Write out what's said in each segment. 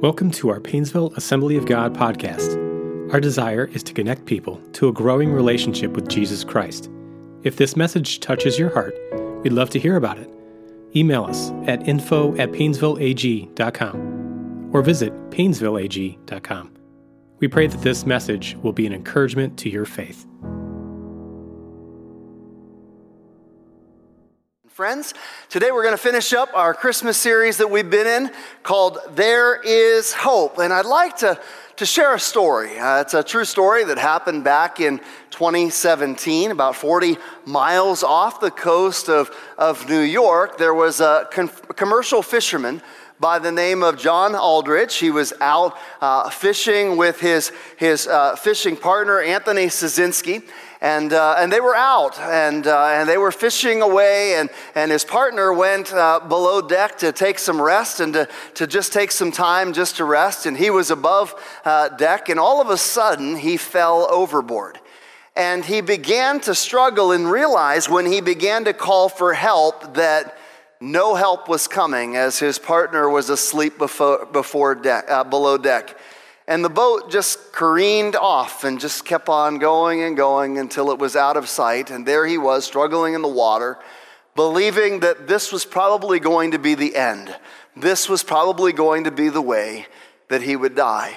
Welcome to our Painesville Assembly of God podcast. Our desire is to connect people to a growing relationship with Jesus Christ. If this message touches your heart, we'd love to hear about it. Email us at info at painesvilleag.com or visit painesvilleag.com. We pray that this message will be an encouragement to your faith. Friends, today we're going to finish up our Christmas series that we've been in called There Is Hope. And I'd like to, to share a story. Uh, it's a true story that happened back in 2017, about 40 miles off the coast of, of New York. There was a con- commercial fisherman by the name of John Aldridge. He was out uh, fishing with his, his uh, fishing partner, Anthony Sosinski and, uh, and they were out and, uh, and they were fishing away and, and his partner went uh, below deck to take some rest and to, to just take some time just to rest and he was above uh, deck and all of a sudden he fell overboard. And he began to struggle and realize when he began to call for help that no help was coming as his partner was asleep before, before deck, uh, below deck and the boat just careened off and just kept on going and going until it was out of sight. And there he was, struggling in the water, believing that this was probably going to be the end. This was probably going to be the way that he would die.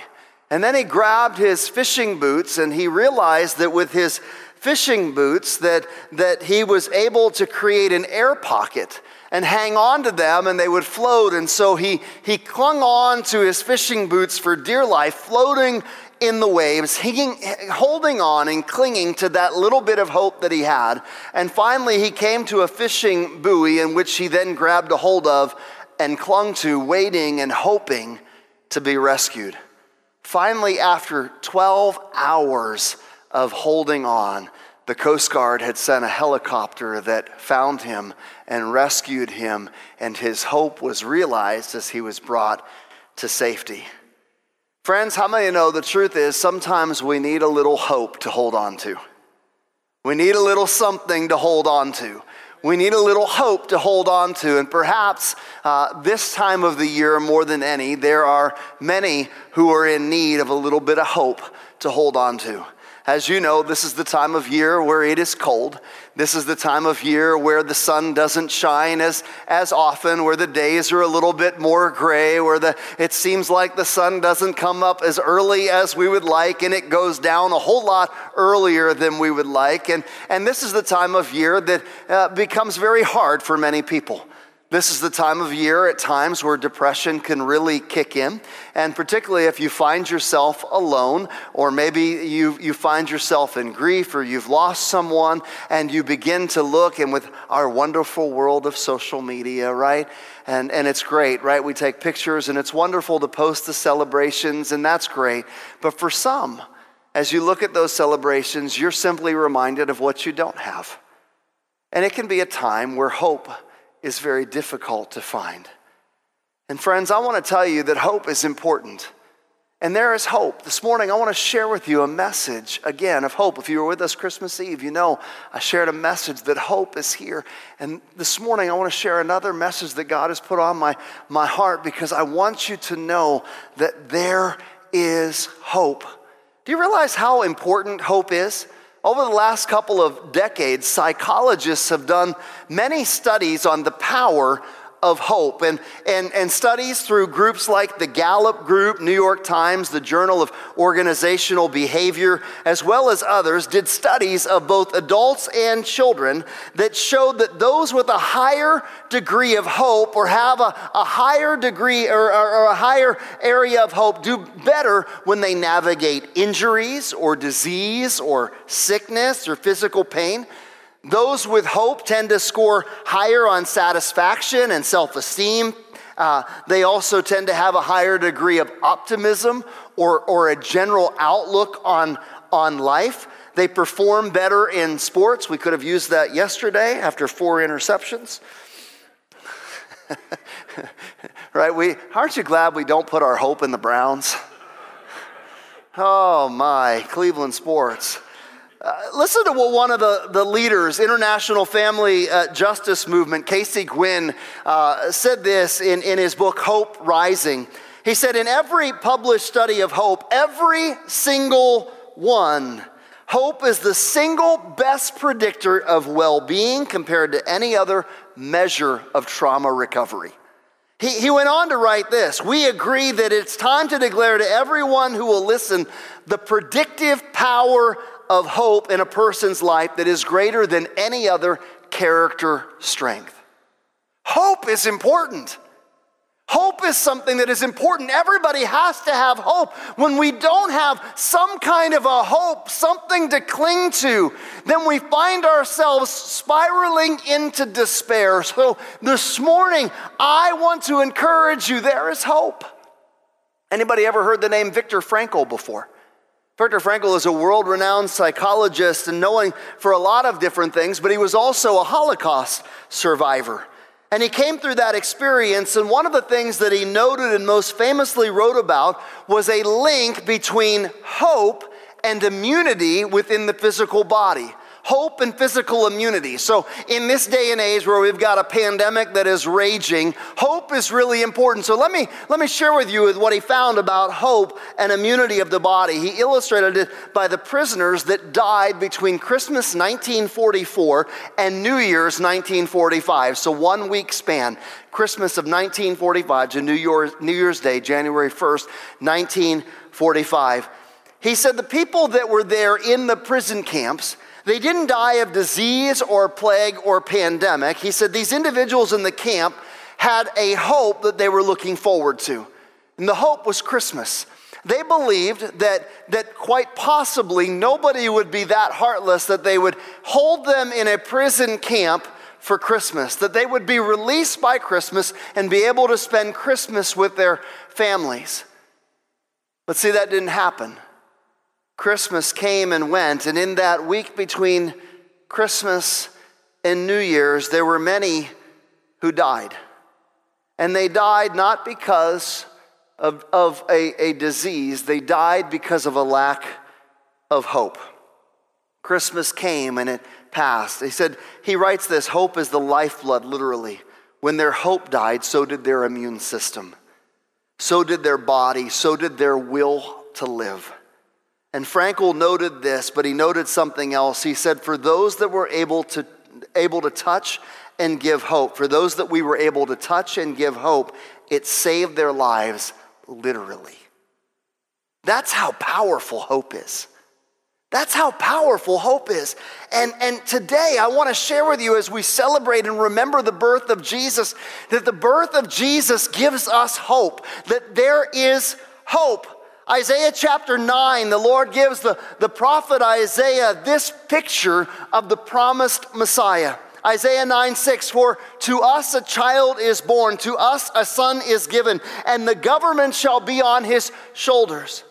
And then he grabbed his fishing boots and he realized that with his fishing boots that, that he was able to create an air pocket and hang on to them and they would float. And so he, he clung on to his fishing boots for dear life, floating in the waves, hanging, holding on and clinging to that little bit of hope that he had. And finally, he came to a fishing buoy in which he then grabbed a hold of and clung to, waiting and hoping to be rescued. Finally, after 12 hours of holding on, the Coast Guard had sent a helicopter that found him and rescued him, and his hope was realized as he was brought to safety. Friends, how many know the truth is sometimes we need a little hope to hold on to? We need a little something to hold on to. We need a little hope to hold on to. And perhaps uh, this time of the year, more than any, there are many who are in need of a little bit of hope to hold on to. As you know, this is the time of year where it is cold. This is the time of year where the sun doesn't shine as, as often, where the days are a little bit more gray, where the, it seems like the sun doesn't come up as early as we would like, and it goes down a whole lot earlier than we would like. And, and this is the time of year that uh, becomes very hard for many people. This is the time of year at times where depression can really kick in. And particularly if you find yourself alone, or maybe you, you find yourself in grief, or you've lost someone, and you begin to look, and with our wonderful world of social media, right? And, and it's great, right? We take pictures, and it's wonderful to post the celebrations, and that's great. But for some, as you look at those celebrations, you're simply reminded of what you don't have. And it can be a time where hope is very difficult to find. And friends, I want to tell you that hope is important. And there is hope. This morning, I want to share with you a message again of hope. If you were with us Christmas Eve, you know I shared a message that hope is here. And this morning, I want to share another message that God has put on my, my heart because I want you to know that there is hope. Do you realize how important hope is? Over the last couple of decades, psychologists have done many studies on the power of hope. And, and, and studies through groups like the Gallup Group, New York Times, the Journal of Organizational Behavior, as well as others, did studies of both adults and children that showed that those with a higher degree of hope or have a, a higher degree or, or, or a higher area of hope do better when they navigate injuries or disease or sickness or physical pain. Those with hope tend to score higher on satisfaction and self esteem. Uh, they also tend to have a higher degree of optimism or, or a general outlook on, on life. They perform better in sports. We could have used that yesterday after four interceptions. right? We, aren't you glad we don't put our hope in the Browns? Oh my, Cleveland sports. Uh, listen to what one of the, the leaders, International Family uh, Justice Movement, Casey Gwinn, uh, said this in, in his book, Hope Rising. He said, in every published study of hope, every single one, hope is the single best predictor of well being compared to any other measure of trauma recovery. He, he went on to write this We agree that it's time to declare to everyone who will listen the predictive power of hope in a person's life that is greater than any other character strength. Hope is important. Hope is something that is important. Everybody has to have hope. When we don't have some kind of a hope, something to cling to, then we find ourselves spiraling into despair. So this morning, I want to encourage you there is hope. Anybody ever heard the name Viktor Frankl before? Viktor Frankl is a world renowned psychologist and knowing for a lot of different things, but he was also a Holocaust survivor. And he came through that experience, and one of the things that he noted and most famously wrote about was a link between hope and immunity within the physical body hope and physical immunity. So, in this day and age where we've got a pandemic that is raging, hope is really important. So, let me, let me share with you what he found about hope and immunity of the body. He illustrated it by the prisoners that died between Christmas 1944 and New Year's 1945. So, one week span. Christmas of 1945 to New Year's, New Year's Day, January 1st, 1945. He said the people that were there in the prison camps, they didn't die of disease or plague or pandemic. He said these individuals in the camp had a hope that they were looking forward to. And the hope was Christmas. They believed that, that quite possibly nobody would be that heartless that they would hold them in a prison camp for Christmas, that they would be released by Christmas and be able to spend Christmas with their families. But see, that didn't happen. Christmas came and went, and in that week between Christmas and New Year's, there were many who died. And they died not because of, of a, a disease, they died because of a lack of hope. Christmas came and it passed. He said, he writes this hope is the lifeblood, literally. When their hope died, so did their immune system, so did their body, so did their will to live. And Frankl noted this, but he noted something else. He said, For those that were able to, able to touch and give hope, for those that we were able to touch and give hope, it saved their lives literally. That's how powerful hope is. That's how powerful hope is. And, and today I want to share with you as we celebrate and remember the birth of Jesus that the birth of Jesus gives us hope, that there is hope. Isaiah chapter 9, the Lord gives the, the prophet Isaiah this picture of the promised Messiah. Isaiah 9 6, for to us a child is born, to us a son is given, and the government shall be on his shoulders.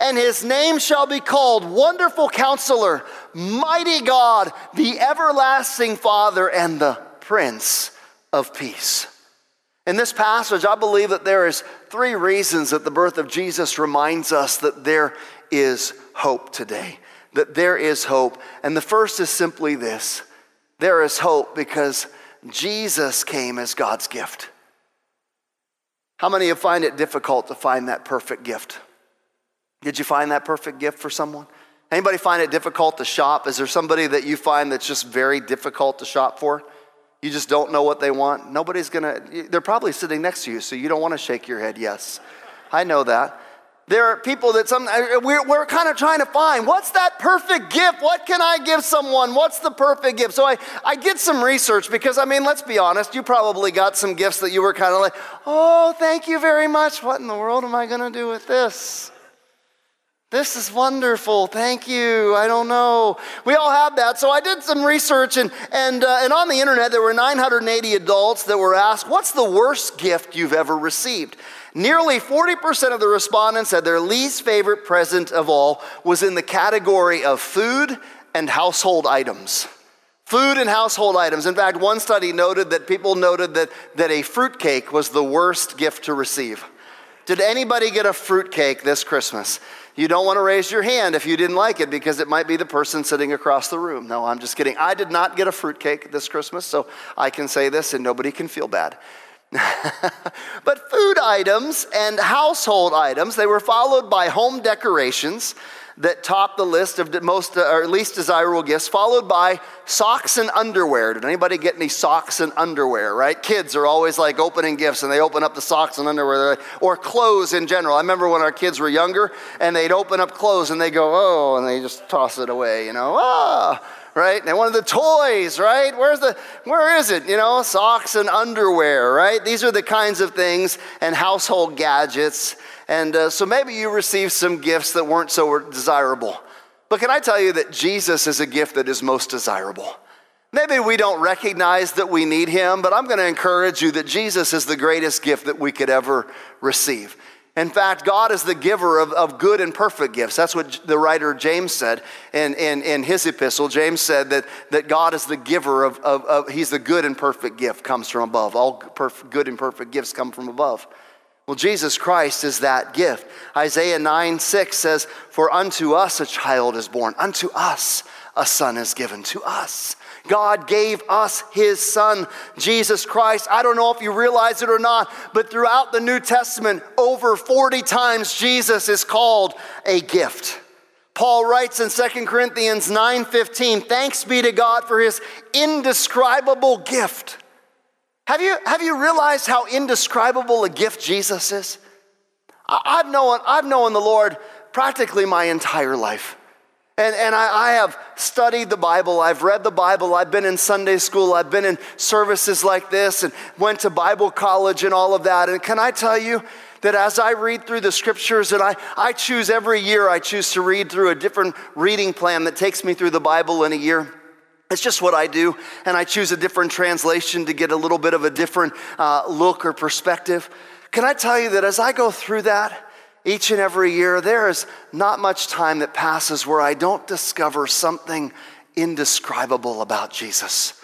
And his name shall be called Wonderful Counselor, Mighty God, the Everlasting Father, and the Prince of Peace. In this passage, I believe that there is three reasons that the birth of Jesus reminds us that there is hope today. That there is hope. And the first is simply this there is hope because Jesus came as God's gift. How many of you find it difficult to find that perfect gift? Did you find that perfect gift for someone? Anybody find it difficult to shop? Is there somebody that you find that's just very difficult to shop for? You just don't know what they want. Nobody's gonna, they're probably sitting next to you, so you don't wanna shake your head yes. I know that. There are people that some, uh, we're, we're kind of trying to find what's that perfect gift? What can I give someone? What's the perfect gift? So I, I did some research because, I mean, let's be honest, you probably got some gifts that you were kind of like, oh, thank you very much. What in the world am I going to do with this? This is wonderful. Thank you. I don't know. We all have that. So I did some research, and, and, uh, and on the internet, there were 980 adults that were asked, What's the worst gift you've ever received? Nearly 40% of the respondents said their least favorite present of all was in the category of food and household items. Food and household items. In fact, one study noted that people noted that, that a fruitcake was the worst gift to receive. Did anybody get a fruitcake this Christmas? You don't want to raise your hand if you didn't like it because it might be the person sitting across the room. No, I'm just kidding. I did not get a fruitcake this Christmas, so I can say this and nobody can feel bad. but food items and household items, they were followed by home decorations that topped the list of the most uh, or least desirable gifts, followed by socks and underwear. Did anybody get any socks and underwear, right? Kids are always like opening gifts and they open up the socks and underwear or clothes in general. I remember when our kids were younger and they'd open up clothes and they go, oh, and they just toss it away, you know, ah right? And one of the toys, right? Where's the, where is it? You know, socks and underwear, right? These are the kinds of things and household gadgets. And uh, so maybe you received some gifts that weren't so desirable. But can I tell you that Jesus is a gift that is most desirable? Maybe we don't recognize that we need him, but I'm going to encourage you that Jesus is the greatest gift that we could ever receive. In fact, God is the giver of, of good and perfect gifts. That's what the writer James said in, in, in his epistle. James said that, that God is the giver of, of, of, he's the good and perfect gift comes from above. All perf- good and perfect gifts come from above. Well, Jesus Christ is that gift. Isaiah 9 6 says, For unto us a child is born, unto us a son is given, to us. God gave us his son, Jesus Christ. I don't know if you realize it or not, but throughout the New Testament, over 40 times Jesus is called a gift. Paul writes in 2 Corinthians 9:15, "Thanks be to God for his indescribable gift." Have you, have you realized how indescribable a gift Jesus is? I've known, I've known the Lord practically my entire life. And, and I, I, have studied the Bible. I've read the Bible. I've been in Sunday school. I've been in services like this and went to Bible college and all of that. And can I tell you that as I read through the scriptures, and I, I choose every year, I choose to read through a different reading plan that takes me through the Bible in a year. It's just what I do, and I choose a different translation to get a little bit of a different uh, look or perspective. Can I tell you that as I go through that, each and every year, there is not much time that passes where I don't discover something indescribable about Jesus.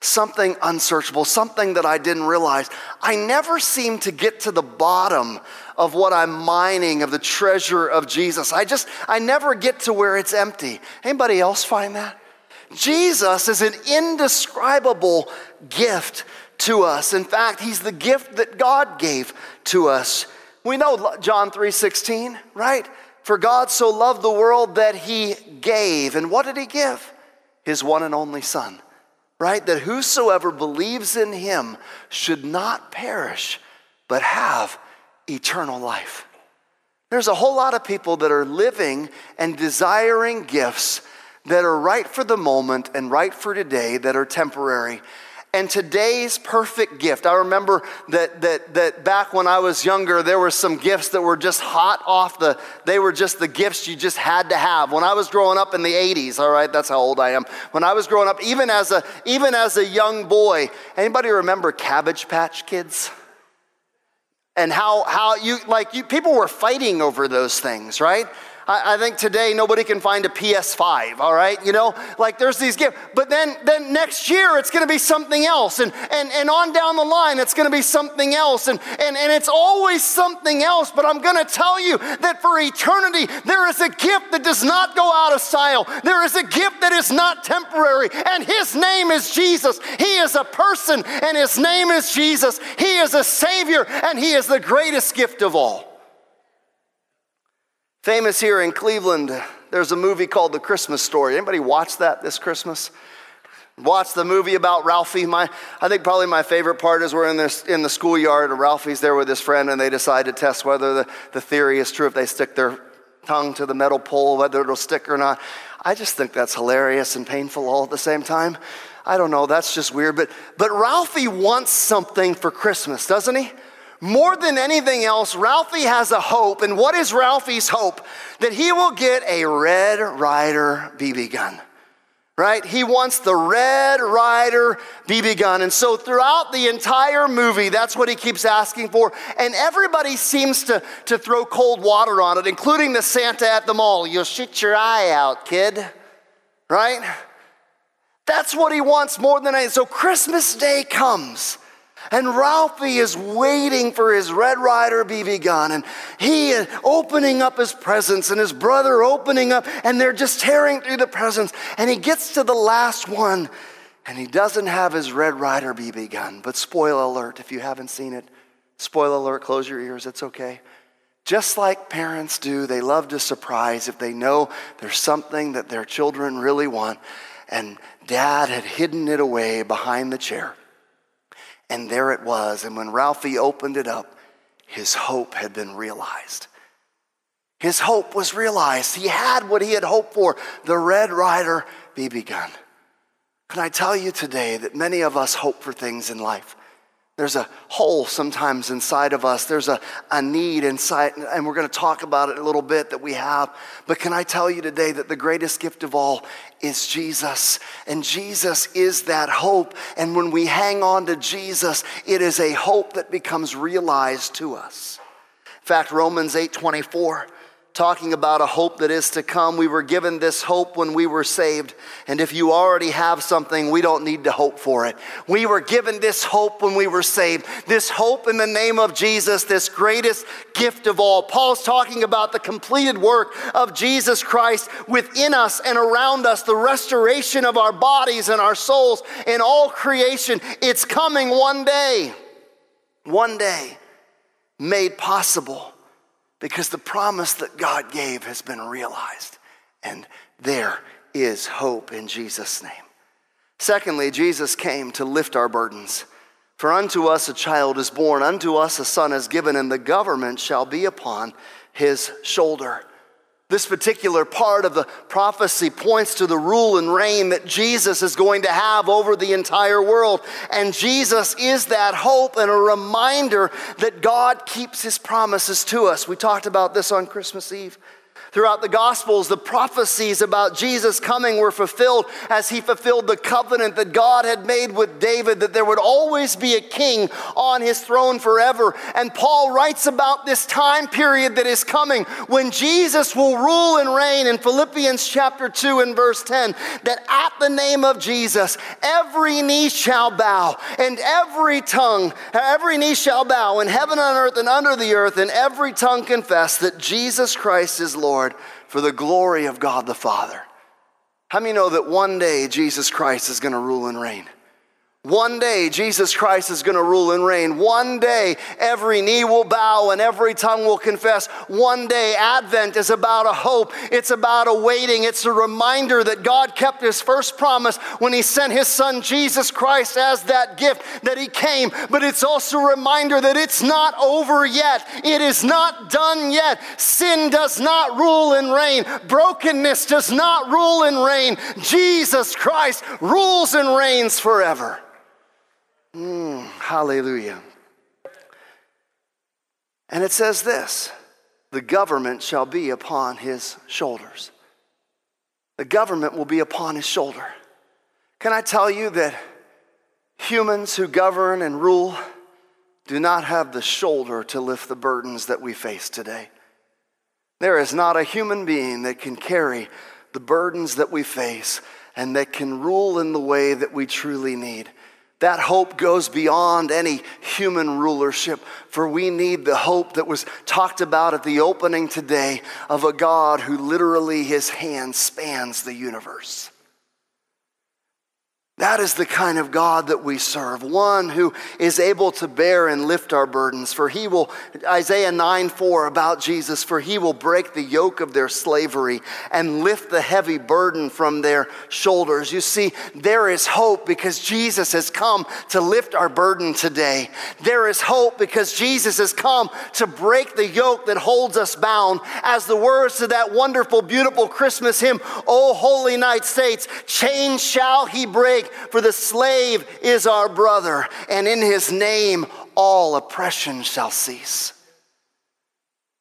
Something unsearchable, something that I didn't realize. I never seem to get to the bottom of what I'm mining of the treasure of Jesus. I just, I never get to where it's empty. Anybody else find that? Jesus is an indescribable gift to us. In fact, he's the gift that God gave to us. We know John 3:16, right? For God so loved the world that he gave. And what did he give? His one and only son. Right? That whosoever believes in him should not perish, but have eternal life. There's a whole lot of people that are living and desiring gifts that are right for the moment and right for today that are temporary and today's perfect gift. I remember that, that, that back when I was younger, there were some gifts that were just hot off the, they were just the gifts you just had to have. When I was growing up in the 80s, all right, that's how old I am. When I was growing up, even as a, even as a young boy, anybody remember Cabbage Patch Kids? And how, how you, like, you, people were fighting over those things, right? I, I, think today nobody can find a PS5, all right? You know, like there's these gifts. But then, then next year it's to be something else. And, and, and on down the line it's to be something else. And, and, and it's always something else. But I'm to tell you that for eternity, there is a gift that does not go out of style. There is a gift that is not temporary. And his name is Jesus. He is a person and his name is Jesus. He is a Savior and he is the greatest gift of all. Famous here in Cleveland, there's a movie called The Christmas Story. Anybody watch that this Christmas? Watch the movie about Ralphie. My, I think probably my favorite part is we're in, this, in the schoolyard and Ralphie's there with his friend and they decide to test whether the, the theory is true if they stick their tongue to the metal pole, whether it'll stick or not. I just think that's hilarious and painful all at the same time. I don't know, that's just weird. But, but Ralphie wants something for Christmas, doesn't he? More than anything else, Ralphie has a hope. And what is Ralphie's hope? That he will get a Red Ryder BB gun. Right? He wants the Red Ryder BB gun. And so throughout the entire movie, that's what he keeps asking for. And everybody seems to, to throw cold water on it, including the Santa at the mall. You'll shoot your eye out, kid. Right? That's what he wants more than anything. So Christmas Day comes. And Ralphie is waiting for his Red Ryder BB gun, and he is opening up his presents, and his brother opening up, and they're just tearing through the presents. And he gets to the last one, and he doesn't have his Red Ryder BB gun. But spoiler alert, if you haven't seen it, spoiler alert, close your ears, it's okay. Just like parents do, they love to surprise if they know there's something that their children really want, and dad had hidden it away behind the chair. And there it was. And when Ralphie opened it up, his hope had been realized. His hope was realized. He had what he had hoped for the Red Ryder BB gun. Can I tell you today that many of us hope for things in life? There's a hole sometimes inside of us. There's a, a need inside, and we're going to talk about it a little bit that we have. But can I tell you today that the greatest gift of all is Jesus? And Jesus is that hope. And when we hang on to Jesus, it is a hope that becomes realized to us. In fact, Romans 8 24 talking about a hope that is to come. We were given this hope when we were saved. And if you already have something, we don't need to hope for it. We were given this hope when we were saved. This hope in the name of Jesus, this greatest gift of all. Paul's talking about the completed work of Jesus Christ within us and around us, the restoration of our bodies and our souls and all creation. It's coming one day. One day made possible because the promise that God gave has been realized. And there is hope in Jesus' name. Secondly, Jesus came to lift our burdens. For unto us a child is born, unto us a son is given, and the government shall be upon his shoulder. This particular part of the prophecy points to the rule and reign that Jesus is going to have over the entire world. And Jesus is that hope and a reminder that God keeps his promises to us. We talked about this on Christmas Eve. Throughout the Gospels, the prophecies about Jesus coming were fulfilled as he fulfilled the covenant that God had made with David, that there would always be a king on his throne forever. And Paul writes about this time period that is coming when Jesus will rule and reign in Philippians chapter 2 and verse 10 that at the name of Jesus, every knee shall bow and every tongue, every knee shall bow in heaven and earth and under the earth, and every tongue confess that Jesus Christ is Lord Lord for the glory of God the Father. How many know that one day Jesus Christ is going to rule and reign? One day, Jesus Christ is going to rule and reign. One day, every knee will bow and every tongue will confess. One day, Advent is about a hope. It's about a waiting. It's a reminder that God kept his first promise when he sent his son Jesus Christ as that gift that he came. But it's also a reminder that it's not over yet. It is not done yet. Sin does not rule and reign. Brokenness does not rule and reign. Jesus Christ rules and reigns forever. Mm, hallelujah. And it says this the government shall be upon his shoulders. The government will be upon his shoulder. Can I tell you that humans who govern and rule do not have the shoulder to lift the burdens that we face today? There is not a human being that can carry the burdens that we face and that can rule in the way that we truly need. That hope goes beyond any human rulership, for we need the hope that was talked about at the opening today of a God who literally his hand spans the universe. That is the kind of God that we serve, one who is able to bear and lift our burdens. For he will, Isaiah 9 4 about Jesus, for he will break the yoke of their slavery and lift the heavy burden from their shoulders. You see, there is hope because Jesus has come to lift our burden today. There is hope because Jesus has come to break the yoke that holds us bound. As the words to that wonderful, beautiful Christmas hymn, O Holy Night states, chains shall he break for the slave is our brother, and in his name all oppression shall cease.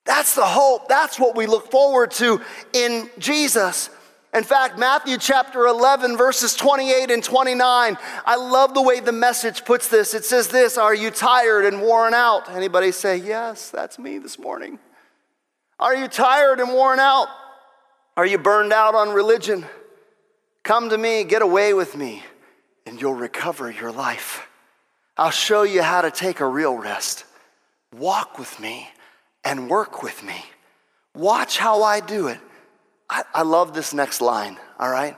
That's the hope. That's what we look forward to in Jesus. In fact, Matthew chapter 11, verses 28 and 29, I love the way the message puts this. It says this, are you tired and worn out? Anybody say, yes, that's me this morning. Are you tired and worn out? Are you burned out on religion? Come to me, get away with me and you'll recover your life. I'll show you how to take a real rest. Walk with me and work with me. Watch how I do it. I, I love this next line, all right?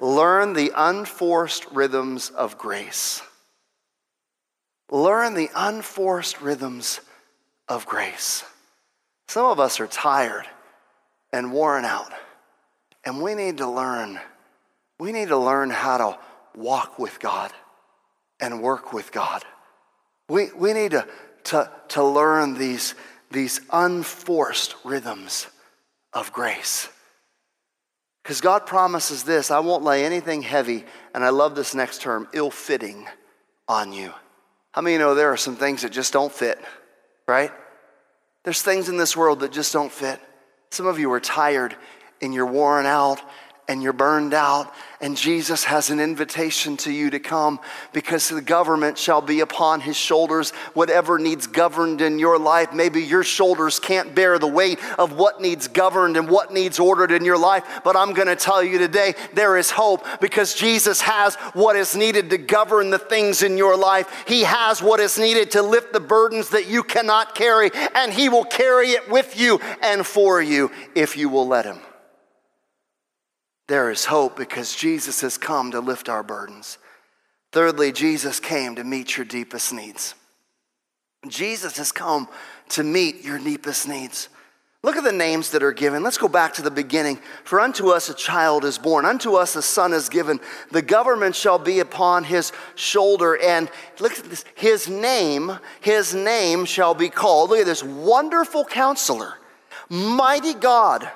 learn the unforced rhythms of grace. Learn the unforced rhythms of grace. Some of us are tired and worn out, and we need to learn. We need to learn how to walk with God and work with God. We, we need to, to, to learn these, these unforced rhythms of grace. Because God promises this I won't lay anything heavy, and I love this next term, ill fitting, on you. How many you know there are some things that just don't fit, right? There's things in this world that just don't fit. Some of you are tired and you're worn out and you're burned out, and Jesus has an invitation to you to come because the government shall be upon his shoulders. Whatever needs governed in your life, maybe your shoulders can't bear the weight of what needs governed and what needs ordered in your life. But I'm going to tell you today there is hope because Jesus has what is needed to govern the things in your life. He has what is needed to lift the burdens that you cannot carry, and he will carry it with you and for you if you will let him there is hope because Jesus has come to lift our burdens. Thirdly, Jesus came to meet your deepest needs. Jesus has come to meet your deepest needs. Look at the names that are given. Let's go back to the beginning. For unto us a child is born, unto us a son is given. The government shall be upon his shoulder. And look at this his name, his name shall be called. Look at this wonderful counselor, mighty God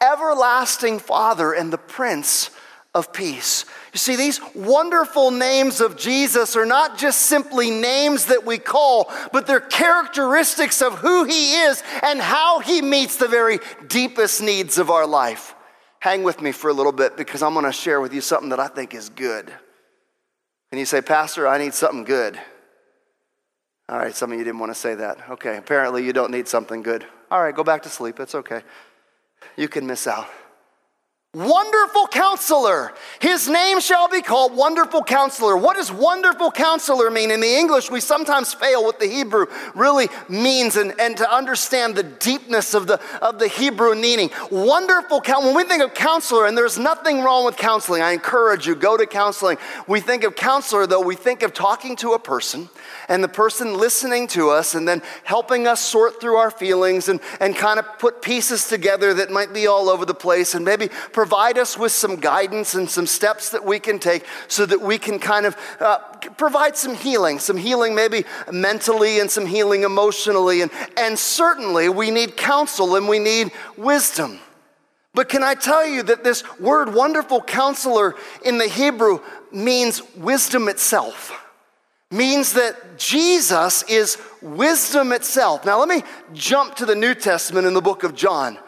everlasting Father and the Prince of Peace. You see, these wonderful names of Jesus are not just simply names that we call, but they're characteristics of who He is and how He meets the very deepest needs of our life. Hang with me for a little bit because I'm going to share with you something that I think is good. And you say, Pastor, I need something good. All right, some of you didn't want to say that. Okay, apparently you don't need something good. All right, go back to sleep. It's okay you can miss out. Wonderful counselor. His name shall be called Wonderful Counselor. What does Wonderful Counselor mean? In the English, we sometimes fail what the Hebrew really means and, and to understand the deepness of the, of the Hebrew meaning. Wonderful Counselor. When we think of counselor, and there's nothing wrong with counseling, I encourage you, go to counseling. We think of counselor, though, we think of talking to a person and the person listening to us and then helping us sort through our feelings and, and kind of put pieces together that might be all over the place and maybe provide us with some guidance and some steps that we can take so that we can kind of uh, provide some healing, some healing maybe mentally and some healing emotionally. And, and certainly we need counsel and we need wisdom. But can I tell you that this word wonderful counselor in the Hebrew means wisdom itself? means that Jesus is wisdom itself. Now, let me jump to the New Testament in the book of John.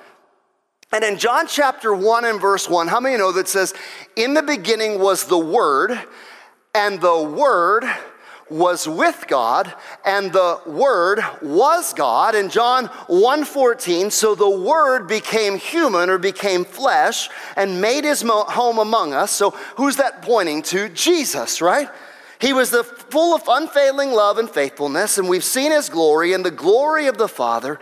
And in John chapter 1 and verse 1, how many know that says, In the beginning was the Word, and the Word was with God, and the Word was God. In John 1:14, so the Word became human or became flesh and made his home among us. So who's that pointing to? Jesus, right? He was the full of unfailing love and faithfulness, and we've seen his glory and the glory of the Father,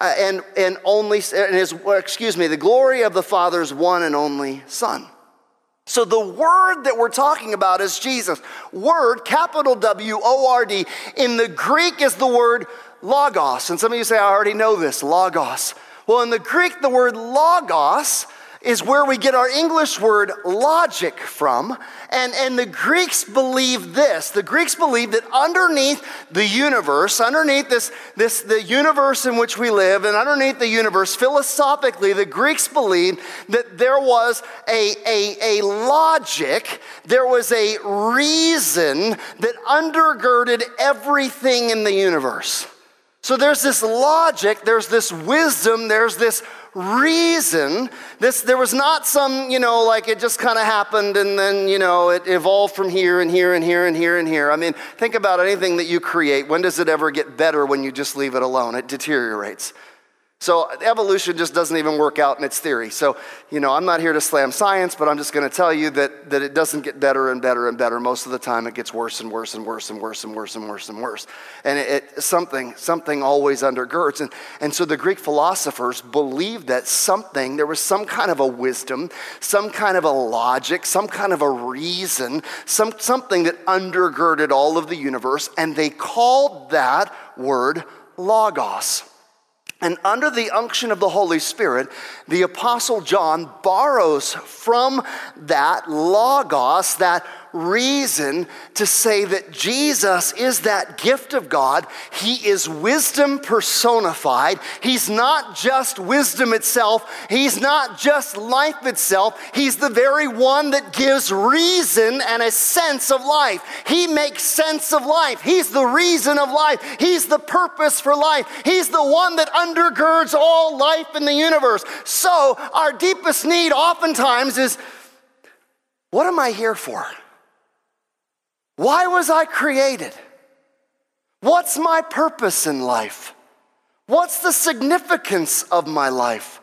uh, and, and only, and his, excuse me, the glory of the Father's one and only Son. So the word that we're talking about is Jesus. Word, capital W O R D, in the Greek is the word logos. And some of you say, I already know this, logos. Well, in the Greek, the word logos is where we get our English word logic from. And, and the Greeks believe this. The Greeks believe that underneath the universe, underneath this, this the universe in which we live, and underneath the universe, philosophically, the Greeks believed that there was a, a, a logic, there was a reason that undergirded everything in the universe. So there's this logic, there's this wisdom, there's this reason. This, there was not some, you know, like it just kind of happened and then, you know, it evolved from here and here and here and here and here. I mean, think about anything that you create. When does it ever get better when you just leave it alone? It deteriorates. So evolution just doesn't even work out in its theory. So, you know, I'm not here to slam science, but I'm just going to tell you that, that it doesn't get better and better and better. Most of the time, it gets worse and worse and worse and worse and worse and worse and worse. And it, it something, something always undergirds. And, and so the Greek philosophers believed that something, there was some kind of a wisdom, some kind of a logic, some kind of a reason, some, something that undergirded all of the universe, and they called that word logos. And under the unction of the Holy Spirit, the Apostle John borrows from that logos, that reason to say that Jesus is that gift of God. He is wisdom personified. He's not just wisdom itself, He's not just life itself. He's the very one that gives reason and a sense of life. He makes sense of life. He's the reason of life. He's the purpose for life. He's the one that undergirds all life in the universe. So, our deepest need oftentimes is what am I here for? Why was I created? What's my purpose in life? What's the significance of my life?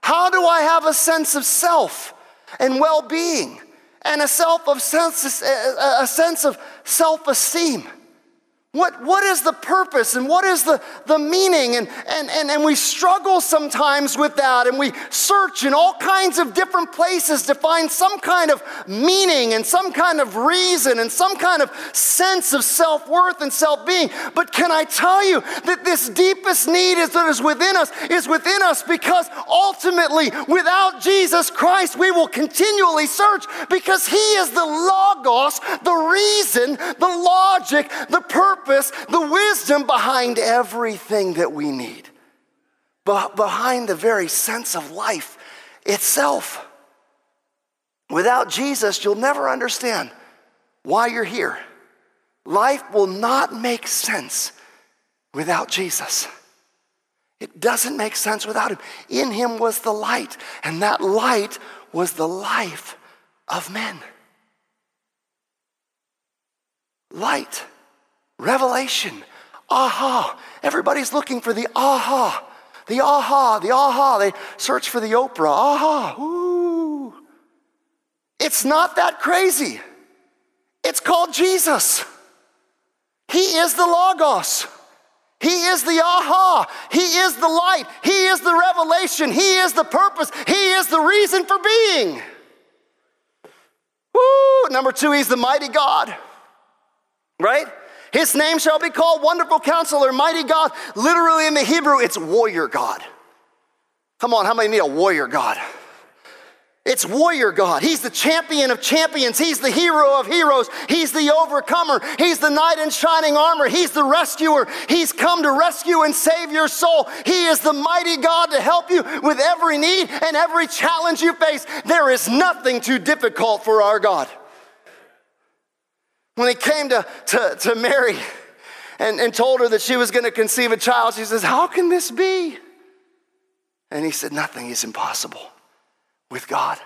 How do I have a sense of self and well being and a, self of sense, a sense of self esteem? What, what is the purpose and what is the, the meaning? And, and, and, and we struggle sometimes with that and we search in all kinds of different places to find some kind of meaning and some kind of reason and some kind of sense of self worth and self being. But can I tell you that this deepest need is that is within us is within us because ultimately without Jesus Christ we will continually search because He is the Logos, the reason, the logic, the purpose purpose, the wisdom behind everything that we need, behind the very sense of life itself. Without Jesus, you'll never understand why you're here. Life will not make sense without Jesus. It doesn't make sense without him. In him was the light, and that light was the life of men. Light. Revelation. Aha. Everybody's looking for the aha. The aha, the aha. They search for the Oprah. Aha. Ooh. It's not that crazy. It's called Jesus. He is the Logos. He is the aha. He is the light. He is the revelation. He is the purpose. He is the reason for being. Woo! Number two, he's the mighty God. Right? His name shall be called Wonderful Counselor, Mighty God. Literally in the Hebrew, it's warrior God. Come on, how many need a warrior God? It's warrior God. He's the champion of champions. He's the hero of heroes. He's the overcomer. He's the knight in shining armor. He's the rescuer. He's come to rescue and save your soul. He is the mighty God to help you with every need and every challenge you face. There is nothing too difficult for our God. When he came to, to, to Mary and, and told her that she was going to conceive a child, she says, How can this be? And he said, Nothing is impossible with God.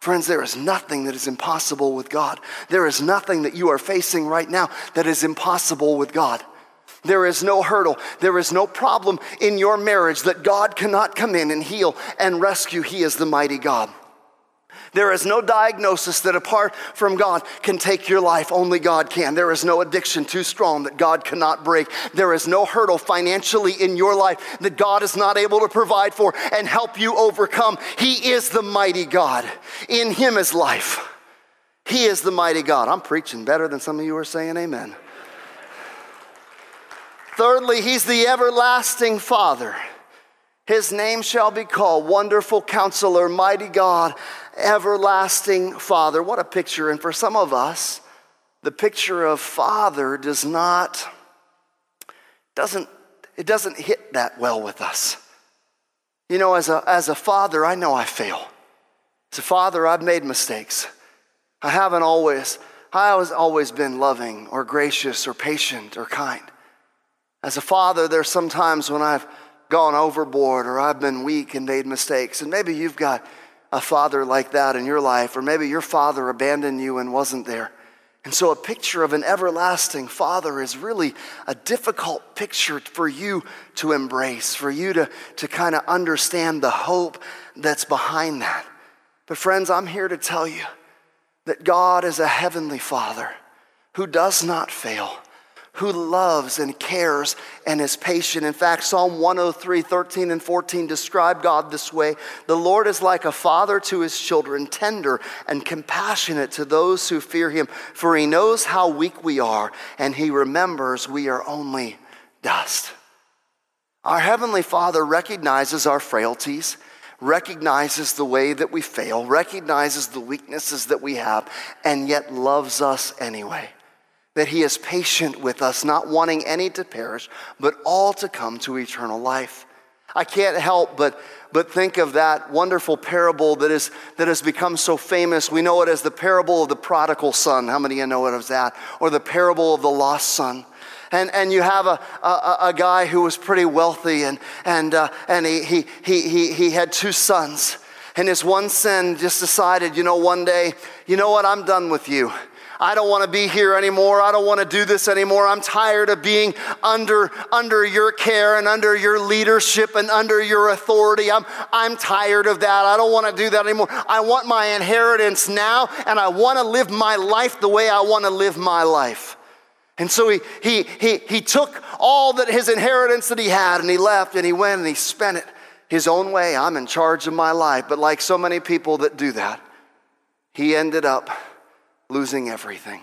Friends, there is nothing that is impossible with God. There is nothing that you are facing right now that is impossible with God. There is no hurdle, there is no problem in your marriage that God cannot come in and heal and rescue. He is the mighty God. There is no diagnosis that apart from God can take your life. Only God can. There is no addiction too strong that God cannot break. There is no hurdle financially in your life that God is not able to provide for and help you overcome. He is the mighty God. In Him is life. He is the mighty God. I'm preaching better than some of you are saying amen. Thirdly, He's the everlasting Father. His name shall be called Wonderful Counselor, Mighty God, Everlasting Father. What a picture. And for some of us, the picture of Father does not, doesn't, it doesn't hit that well with us. You know, as a, as a father, I know I fail. As a father, I've made mistakes. I haven't always, I haven't always been loving or gracious or patient or kind. As a father, there's some times when I've gone overboard or I've been weak and made mistakes. And maybe you've got a father like that in your life, or maybe your father abandoned you and wasn't there. And so, a picture of an everlasting Father is really a difficult picture for you to embrace, for you to, to kind of understand the hope that's behind that. But, friends, I'm here to tell you that God is a heavenly Father who does not fail who loves and cares and is patient. In fact, Psalm 103, 13 and 14 describe God this way The Lord is like a father to his children, tender and compassionate to those who fear him, for he knows how weak we are, and he remembers we are only dust. Our Heavenly Father recognizes our frailties recognizes the way that we fail, recognizes the weaknesses that we have, and yet loves us anyway that he is patient with us, not wanting any to perish, but all to come to eternal life. I can't help but, but think of that wonderful parable that, is, that has become so famous. We know it as the parable of the prodigal son. How many of you know it as that? Or the parable of the lost son. And, and you have a, a, a guy who was pretty wealthy, and, and, uh, and he, he, he, he had two sons. And his one son just decided, you know, one day, you know what, I'm done with you. I don't want to be here anymore. I don't want to do this anymore. I'm tired of being under, under your care and under your leadership and under your authority. I'm, I'm tired of that. I don't want to do that anymore. I want my inheritance now, and I want to live my life the way I want to live my life. And so he, he, he, he took all that his inheritance that he had and he left and he went and he spent it his own way. I'm in charge of my life. But like so many people that do that, he ended up losing everything.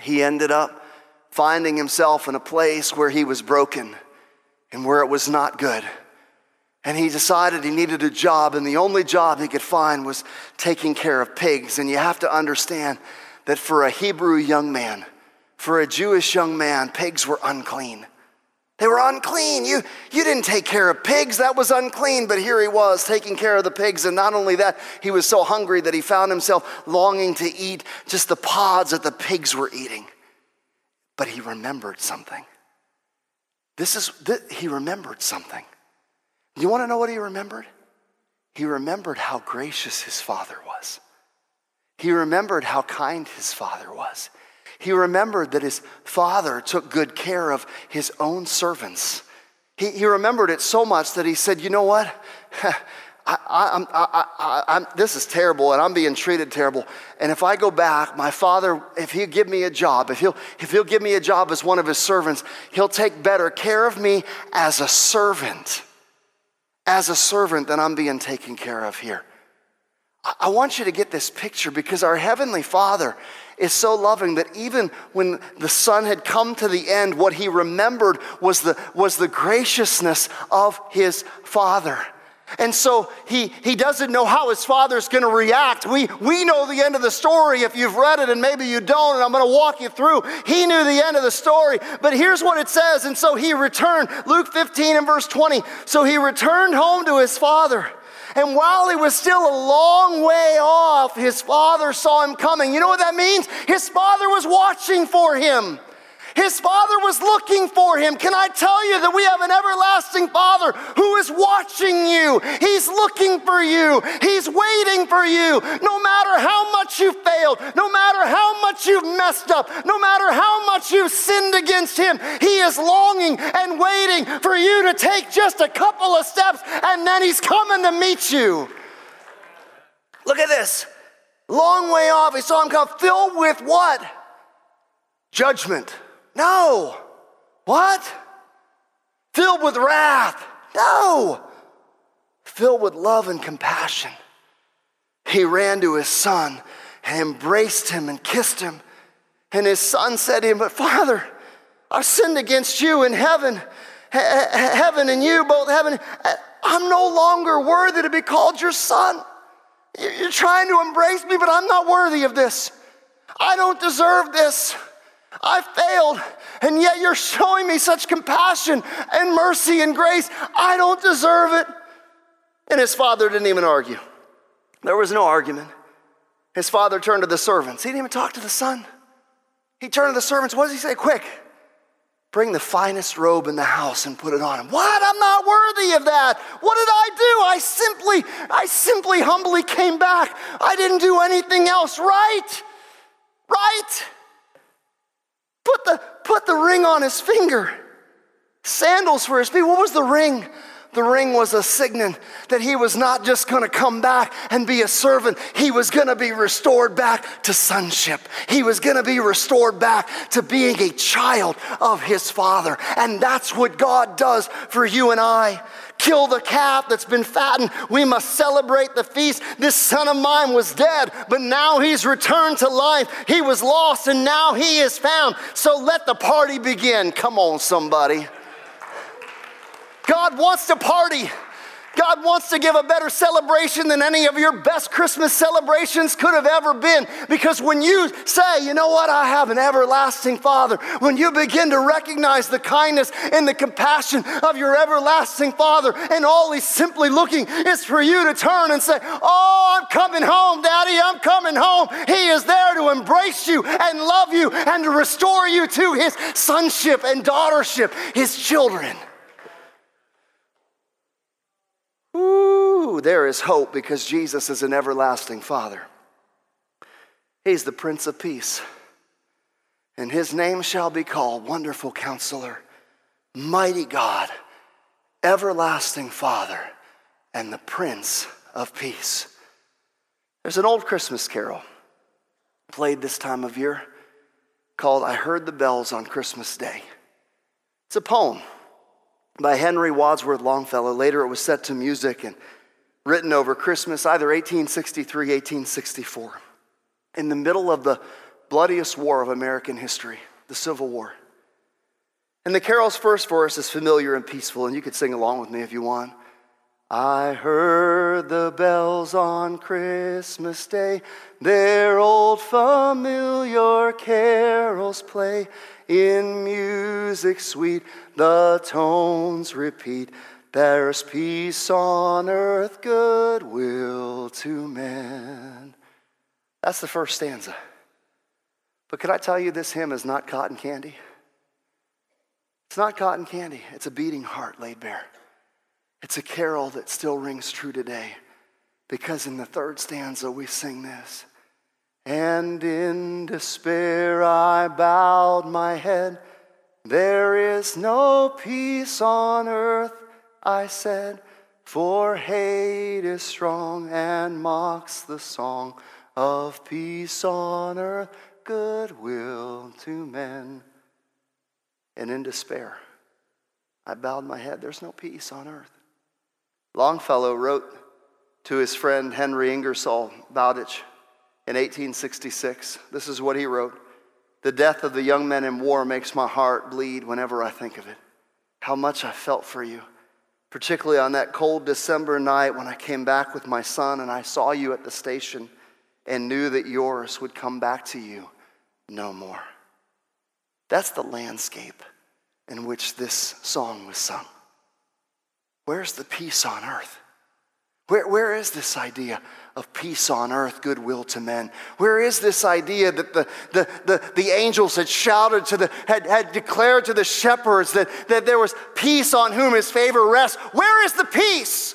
He ended up finding himself in a place where he was broken and where it was not good. And he decided he needed a job, and the only job he could find was taking care of pigs. And you have to understand that for a Hebrew young man, for a Jewish young man, pigs were unclean. They were unclean. You, you didn't take care of pigs. That was unclean. But here he was taking care of the pigs. And not only that, he was so hungry that he found himself longing to eat just the pods that the pigs were eating. But he remembered something. This is, this, he remembered something. You want to know what he remembered? He remembered how gracious his father was. He remembered how kind his father was. He remembered that his father took good care of his own servants. He, he remembered it so much that he said, You know what? I, I, I, this is terrible and I'm being treated terrible. And if I go back, my father, if he'll give me a job, if he'll, if he'll give me a job as one of his servants, he'll take better care of me as a servant, as a servant than I'm being taken care of here. I want you to get this picture because our Heavenly Father is so loving that even when the son had come to the end, what he remembered was the, was the graciousness of his father. And so he, he doesn't know how his father's going to react. We, we know the end of the story if you've read it, and maybe you don't, and I'm going to walk you through. He knew the end of the story, but here's what it says. And so he returned, Luke 15 and verse 20. So he returned home to his father. And while he was still a long way off, his father saw him coming. You know what that means? His father was watching for him. His father was looking for him. Can I tell you that we have an everlasting father who is watching you? He's looking for you. He's waiting for you. No matter how much you failed, no matter how much you've messed up, no matter how much you've sinned against him, he is longing and waiting for you to take just a couple of steps and then he's coming to meet you. Look at this. Long way off, he saw him come filled with what? Judgment. No. What? Filled with wrath? No. Filled with love and compassion. He ran to his son and embraced him and kissed him. And his son said to him, But Father, I've sinned against you in heaven, heaven and you, both heaven. I'm no longer worthy to be called your son. You're trying to embrace me, but I'm not worthy of this. I don't deserve this. I failed, and yet you're showing me such compassion and mercy and grace. I don't deserve it. And his father didn't even argue. There was no argument. His father turned to the servants. He didn't even talk to the son. He turned to the servants. What does he say? Quick, bring the finest robe in the house and put it on him. What? I'm not worthy of that. What did I do? I simply, I simply humbly came back. I didn't do anything else right. right? Put the, put the ring on his finger, sandals for his feet. What was the ring? The ring was a signet that he was not just to come back and be a servant. He was to be restored back to sonship. He was to be restored back to being a child of his father. And that's what God does for you and I kill the calf that's been fattened. We must celebrate the feast. This son of mine was dead, but now he's returned to life. He was lost and now he is found. So let the party begin. Come on, somebody. God wants to party. God wants to give a better celebration than any of your best Christmas celebrations could have ever been. Because when you say, you know what, I have an everlasting Father, when you begin to recognize the kindness and the compassion of your everlasting Father, and all He's simply looking is for you to turn and say, Oh, I'm coming home, Daddy, I'm coming home. He is there to embrace you and love you and to restore you to His sonship and daughtership, His children. Ooh, there is hope because Jesus is an everlasting Father. He's the Prince of Peace. And his name shall be called Wonderful Counselor, Mighty God, Everlasting Father, and the Prince of Peace. There's an old Christmas carol played this time of year called I Heard the Bells on Christmas Day. It's a poem by Henry Wadsworth Longfellow. Later, it was set to music and written over Christmas, either 1863, 1864, in the middle of the bloodiest war of American history, the Civil War. And the carol's first verse is familiar and peaceful, and you could sing along with me if you want. I heard the bells on Christmas Day, their old familiar carols play. In music sweet, the tones repeat. There's peace on earth, goodwill to men. That's the first stanza. But could I tell you, this hymn is not cotton candy? It's not cotton candy, it's a beating heart laid bare. It's a carol that still rings true today because in the third stanza we sing this and in despair I bowed my head. There is no peace on earth, I said, for hate is strong and mocks the song of peace on earth, goodwill to men. And in despair, I bowed my head. There's no peace on earth. Longfellow wrote to his friend Henry Ingersoll Bowditch in 1866. This is what he wrote The death of the young men in war makes my heart bleed whenever I think of it. How much I felt for you, particularly on that cold December night when I came back with my son and I saw you at the station and knew that yours would come back to you no more. That's the landscape in which this song was sung. Where's the peace on earth? Where, where is this idea of peace on earth, goodwill to men? Where is this idea that the, the, the, the angels had shouted to the, had, had declared to the shepherds that, that there was peace on whom his favor rests? Where is the peace?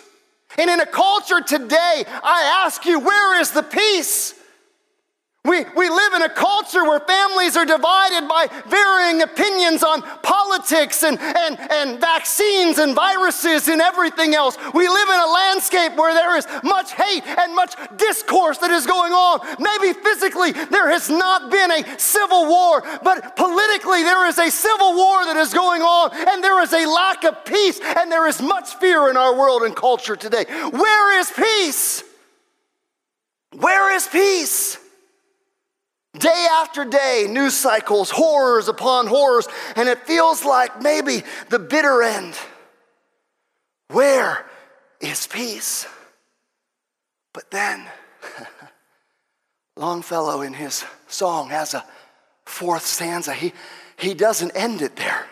And in a culture today, I ask you, where is the peace? We, we live in a culture where families are divided by varying opinions on politics and, and, and vaccines and viruses and everything else. We live in a landscape where there is much hate and much discourse that is going on. Maybe physically there has not been a civil war, but politically there is a civil war that is going on and there is a lack of peace and there is much fear in our world and culture today. Where is peace? Where is peace? Day after day, news cycles, horrors upon horrors, and it feels like maybe the bitter end. Where is peace? But then, Longfellow in his song has a fourth stanza. He, he doesn't end it there.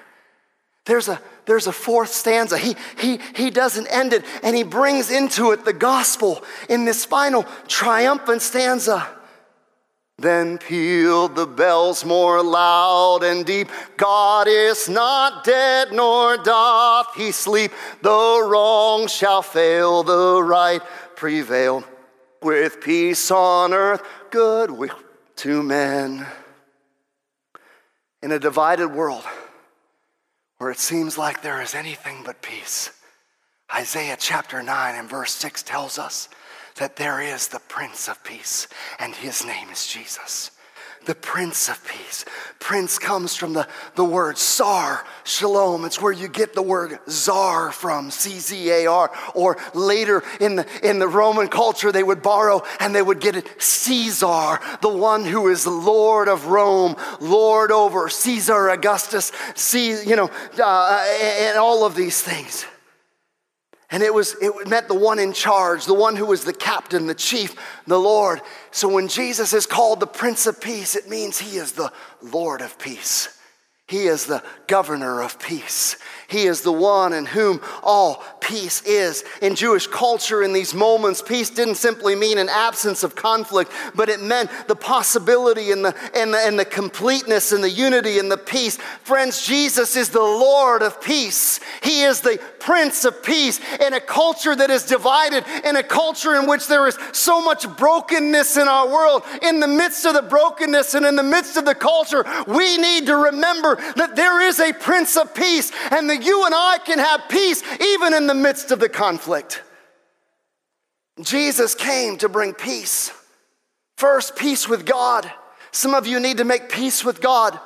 There's a, there's a fourth stanza. He, he, he doesn't end it, and he brings into it the gospel in this final triumphant stanza. Then pealed the bells more loud and deep. God is not dead, nor doth he sleep. The wrong shall fail, the right prevail. With peace on earth, goodwill to men. In a divided world where it seems like there is anything but peace, Isaiah chapter 9 and verse 6 tells us that there is the Prince of Peace, and his name is Jesus the Prince of Peace. Prince comes from the, the word Sar, Shalom. It's where you get the word Czar from, C Z A R. Or later in the, in the Roman culture, they would borrow and they would get it Caesar, the one who is Lord of Rome, Lord over Caesar Augustus, C, you know, uh, and all of these things. And it was it meant the one in charge, the one who was the captain, the chief, the Lord. So when Jesus is called the Prince of Peace, it means he is the Lord of peace. He is the governor of peace. He is the one in whom all peace is. In Jewish culture, in these moments, peace didn't simply mean an absence of conflict, but it meant the possibility and the, and the, and the completeness and the unity and the peace. Friends, Jesus is the Lord of peace. He is the Prince of Peace. In a culture that is divided, in a culture in which there is so much brokenness in our world, in the midst of the brokenness and in the midst of the culture, we need to remember that there is a Prince of Peace and you and I can have peace even in the midst of the conflict. Jesus came to bring peace. First, peace with God. Some of you need to make peace with God.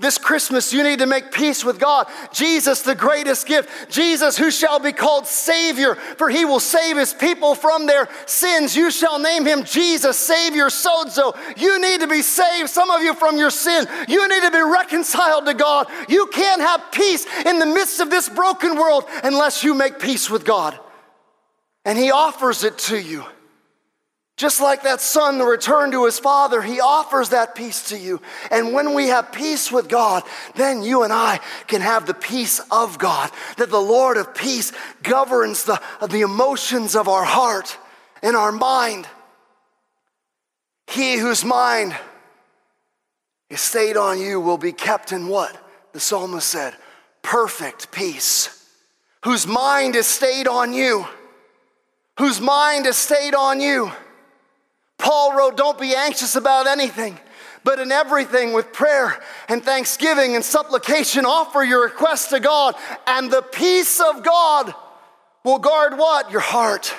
This Christmas, you need to make peace with God. Jesus, the greatest gift. Jesus, who shall be called Savior, for he will save his people from their sins. You shall name him Jesus, Savior, Sozo. You need to be saved, some of you, from your sin. You need to be reconciled to God. You can't have peace in the midst of this broken world unless you make peace with God. And he offers it to you. Just like that son, the return to his father, he offers that peace to you. And when we have peace with God, then you and I can have the peace of God. That the Lord of peace governs the, the emotions of our heart and our mind. He whose mind is stayed on you will be kept in what? The psalmist said, perfect peace. Whose mind is stayed on you. Whose mind is stayed on you Paul wrote, Don't be anxious about anything, but in everything with prayer and thanksgiving and supplication, offer your requests to God, and the peace of God will guard what? Your heart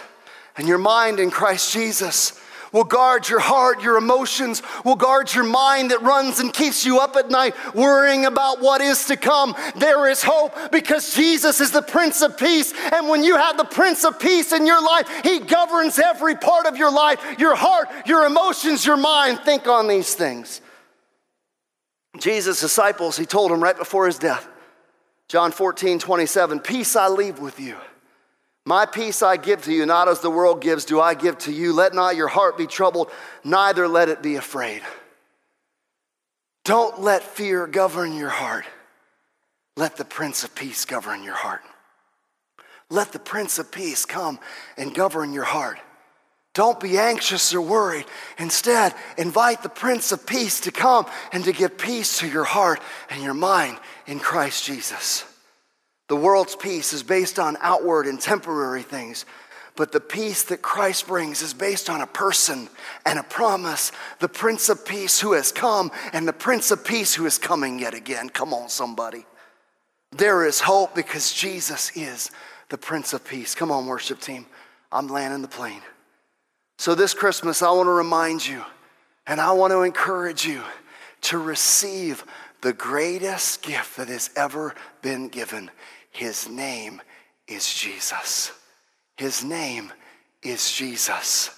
and your mind in Christ Jesus will guard your heart, your emotions, will guard your mind that runs and keeps you up at night worrying about what is to come. There is hope because Jesus is the Prince of Peace. And when you have the Prince of Peace in your life, He governs every part of your life your heart, your emotions, your mind. Think on these things. Jesus' disciples, He told them right before His death, John 14, 27, Peace I leave with you. My peace I give to you, not as the world gives, do I give to you. Let not your heart be troubled, neither let it be afraid. Don't let fear govern your heart. Let the Prince of Peace govern your heart. Let the Prince of Peace come and govern your heart. Don't be anxious or worried. Instead, invite the Prince of Peace to come and to give peace to your heart and your mind in Christ Jesus. The world's peace is based on outward and temporary things, but the peace that Christ brings is based on a person and a promise the Prince of Peace who has come and the Prince of Peace who is coming yet again. Come on, somebody. There is hope because Jesus is the Prince of Peace. Come on, worship team. I'm landing the plane. So, this Christmas, I want to remind you and I want to encourage you to receive the greatest gift that has ever been given. His name is Jesus. His name is Jesus.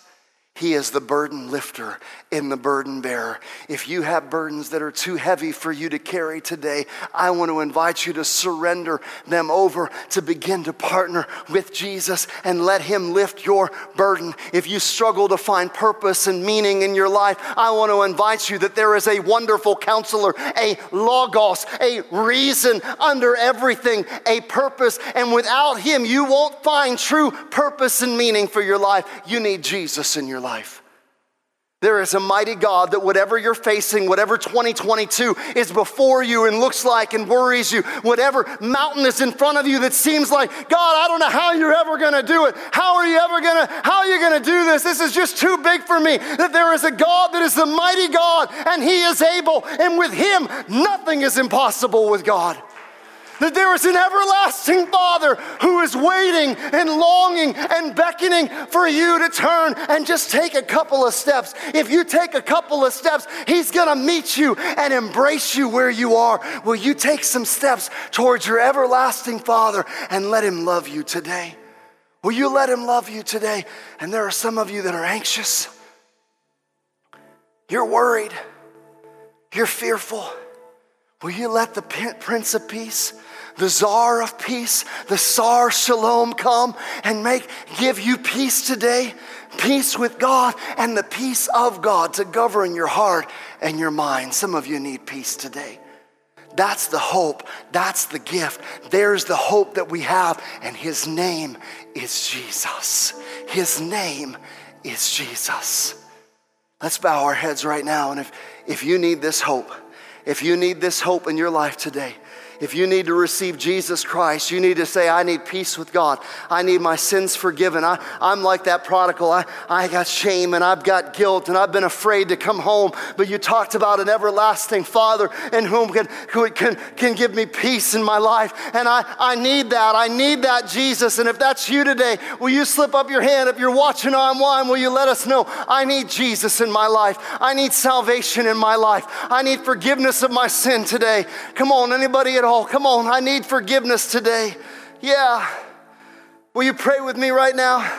He is the burden lifter and the burden bearer. If you have burdens that are too heavy for you to carry today, I want to invite you to surrender them over to begin to partner with Jesus and let Him lift your burden. If you struggle to find purpose and meaning in your life, I want to invite you that there is a wonderful counselor, a logos, a reason under everything, a purpose. And without Him, you won't find true purpose and meaning for your life. You need Jesus in your life. There is a mighty God that whatever you're facing, whatever 2022 is before you and looks like and worries you, whatever mountain is in front of you that seems like, God, I don't know how you're ever going to do it. How are you ever going to, how are you going to do this? This is just too big for me. That there is a God that is the mighty God and he is able. And with him, nothing is impossible with God that there is an everlasting Father who is waiting and longing and beckoning for you to turn and just take a couple of steps. If you take a couple of steps, He's to meet you and embrace you where you are. Will you take some steps towards your everlasting Father and let Him love you today? Will you let Him love you today? And there are some of you that are anxious. You're worried. You're fearful. Will you let the Prince of Peace the czar of peace, the Sar Shalom come and make give you peace today, peace with God and the peace of God to govern your heart and your mind. Some of you need peace today. That's the hope. That's the gift. There's the hope that we have, and His name is Jesus. His name is Jesus. Let's bow our heads right now. And if, if you need this hope, if you need this hope in your life today, if you need to receive Jesus Christ, you need to say, I need peace with God. I need my sins forgiven. I, I'm like that prodigal. I, I got shame and I've got guilt and I've been afraid to come home. But you talked about an everlasting Father in whom can, who can, can give me peace in my life. And I, I need that. I need that, Jesus. And if that's you today, will you slip up your hand? If you're watching online, will you let us know? I need Jesus in my life. I need salvation in my life. I need forgiveness of my sin today. Come on, anybody at home? Come on, I need forgiveness today. Yeah. Will you pray with me right now?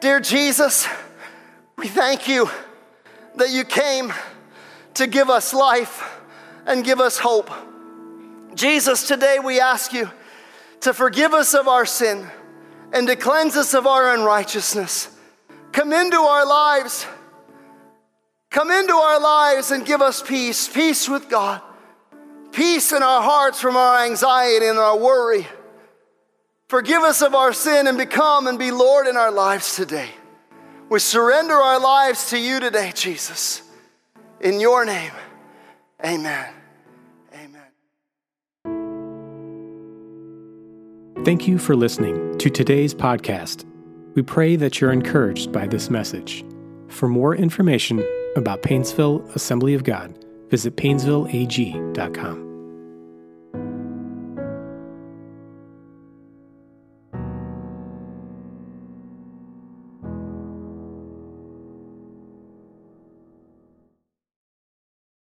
Dear Jesus, we thank you that you came to give us life and give us hope. Jesus, today we ask you to forgive us of our sin and to cleanse us of our unrighteousness. Come into our lives. Come into our lives and give us peace, peace with God peace in our hearts from our anxiety and our worry. Forgive us of our sin and become and be Lord in our lives today. We surrender our lives to you today, Jesus. In your name, amen. Amen. Thank you for listening to today's podcast. We pray that you're encouraged by this message. For more information about Painesville Assembly of God, visit painesvilleag.com.